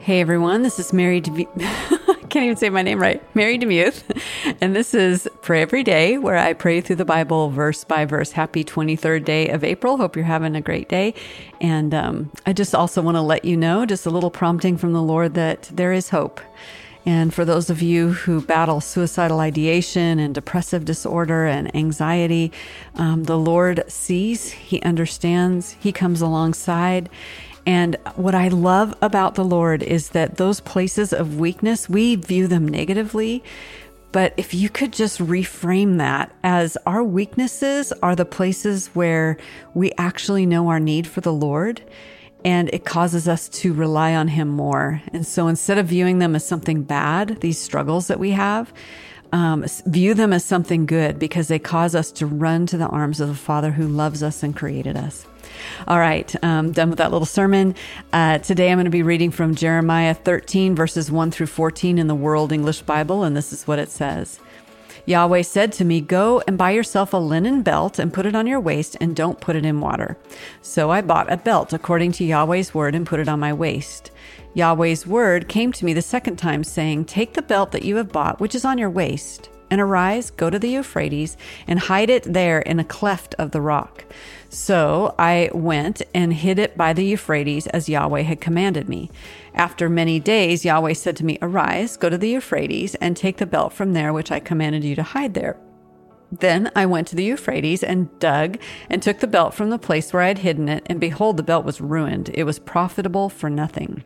Hey everyone, this is Mary DeMuth. I can't even say my name right. Mary DeMuth. And this is Pray Every Day, where I pray through the Bible verse by verse. Happy 23rd day of April. Hope you're having a great day. And um, I just also want to let you know, just a little prompting from the Lord, that there is hope. And for those of you who battle suicidal ideation and depressive disorder and anxiety, um, the Lord sees, He understands, He comes alongside. And what I love about the Lord is that those places of weakness, we view them negatively. But if you could just reframe that as our weaknesses are the places where we actually know our need for the Lord and it causes us to rely on Him more. And so instead of viewing them as something bad, these struggles that we have, um, view them as something good because they cause us to run to the arms of the Father who loves us and created us. All right, um, done with that little sermon. Uh, today I'm going to be reading from Jeremiah 13, verses 1 through 14 in the World English Bible, and this is what it says. Yahweh said to me, Go and buy yourself a linen belt and put it on your waist, and don't put it in water. So I bought a belt according to Yahweh's word and put it on my waist. Yahweh's word came to me the second time, saying, Take the belt that you have bought, which is on your waist, and arise, go to the Euphrates, and hide it there in a cleft of the rock. So I went and hid it by the Euphrates as Yahweh had commanded me. After many days, Yahweh said to me, Arise, go to the Euphrates, and take the belt from there which I commanded you to hide there. Then I went to the Euphrates and dug and took the belt from the place where I had hidden it, and behold, the belt was ruined. It was profitable for nothing.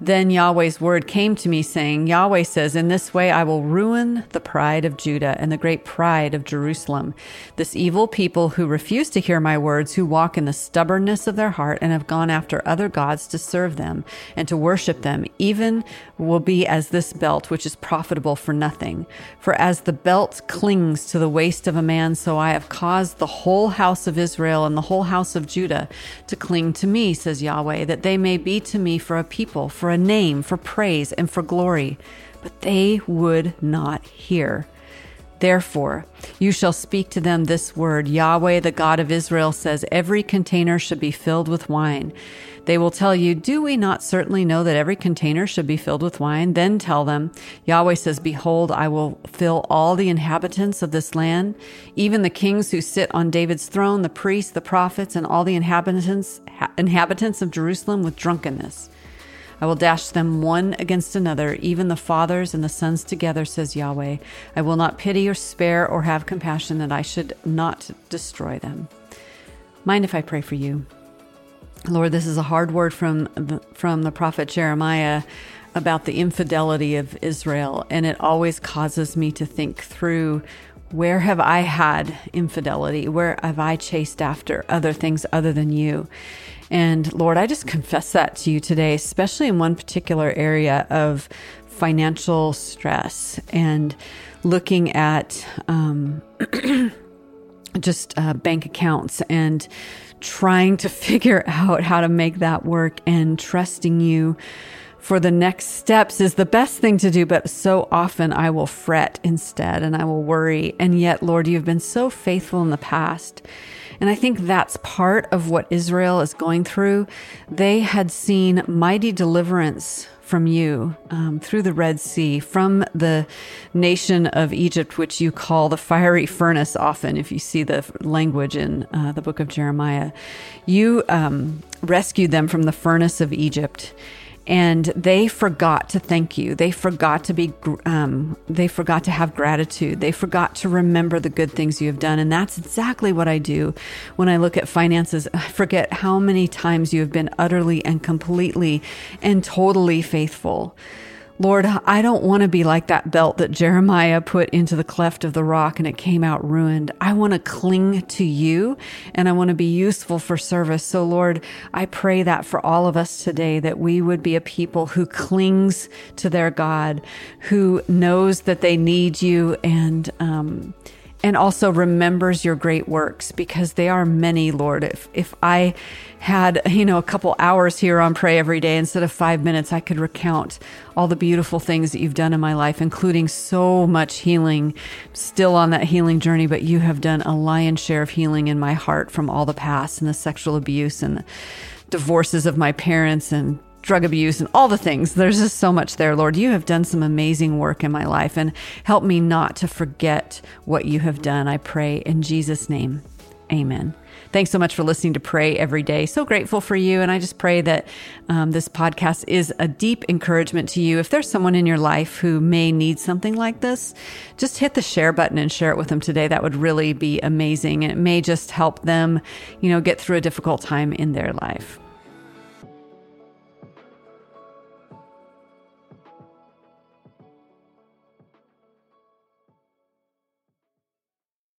Then Yahweh's word came to me, saying, Yahweh says, In this way I will ruin the pride of Judah and the great pride of Jerusalem. This evil people who refuse to hear my words, who walk in the stubbornness of their heart and have gone after other gods to serve them and to worship them, even will be as this belt, which is profitable for nothing. For as the belt clings to the waist of a man, so I have caused the whole house of Israel and the whole house of Judah to cling to me, says Yahweh, that they may be to me for a people, for a name, for praise, and for glory. But they would not hear. Therefore, you shall speak to them this word Yahweh, the God of Israel, says, Every container should be filled with wine. They will tell you, Do we not certainly know that every container should be filled with wine? Then tell them, Yahweh says, Behold, I will fill all the inhabitants of this land, even the kings who sit on David's throne, the priests, the prophets, and all the inhabitants, inhabitants of Jerusalem with drunkenness. I will dash them one against another, even the fathers and the sons together, says Yahweh. I will not pity or spare or have compassion that I should not destroy them. Mind if I pray for you? Lord, this is a hard word from the, from the prophet Jeremiah about the infidelity of Israel, and it always causes me to think through where have I had infidelity? Where have I chased after other things other than you? And Lord, I just confess that to you today, especially in one particular area of financial stress and looking at um, just uh, bank accounts and trying to figure out how to make that work and trusting you for the next steps is the best thing to do. But so often I will fret instead and I will worry. And yet, Lord, you've been so faithful in the past. And I think that's part of what Israel is going through. They had seen mighty deliverance from you um, through the Red Sea, from the nation of Egypt, which you call the fiery furnace often, if you see the language in uh, the book of Jeremiah. You um, rescued them from the furnace of Egypt and they forgot to thank you. They forgot to be, um, they forgot to have gratitude. They forgot to remember the good things you have done. And that's exactly what I do when I look at finances. I forget how many times you have been utterly and completely and totally faithful. Lord, I don't want to be like that belt that Jeremiah put into the cleft of the rock and it came out ruined. I want to cling to you and I want to be useful for service. So, Lord, I pray that for all of us today, that we would be a people who clings to their God, who knows that they need you and, um, and also remembers your great works because they are many, Lord. If, if I had, you know, a couple hours here on Pray Every Day instead of five minutes, I could recount all the beautiful things that you've done in my life, including so much healing, still on that healing journey, but you have done a lion's share of healing in my heart from all the past and the sexual abuse and the divorces of my parents and drug abuse and all the things. There's just so much there, Lord. You have done some amazing work in my life and help me not to forget what you have done. I pray in Jesus' name. Amen. Thanks so much for listening to Pray Every Day. So grateful for you. And I just pray that um, this podcast is a deep encouragement to you. If there's someone in your life who may need something like this, just hit the share button and share it with them today. That would really be amazing. And it may just help them, you know, get through a difficult time in their life.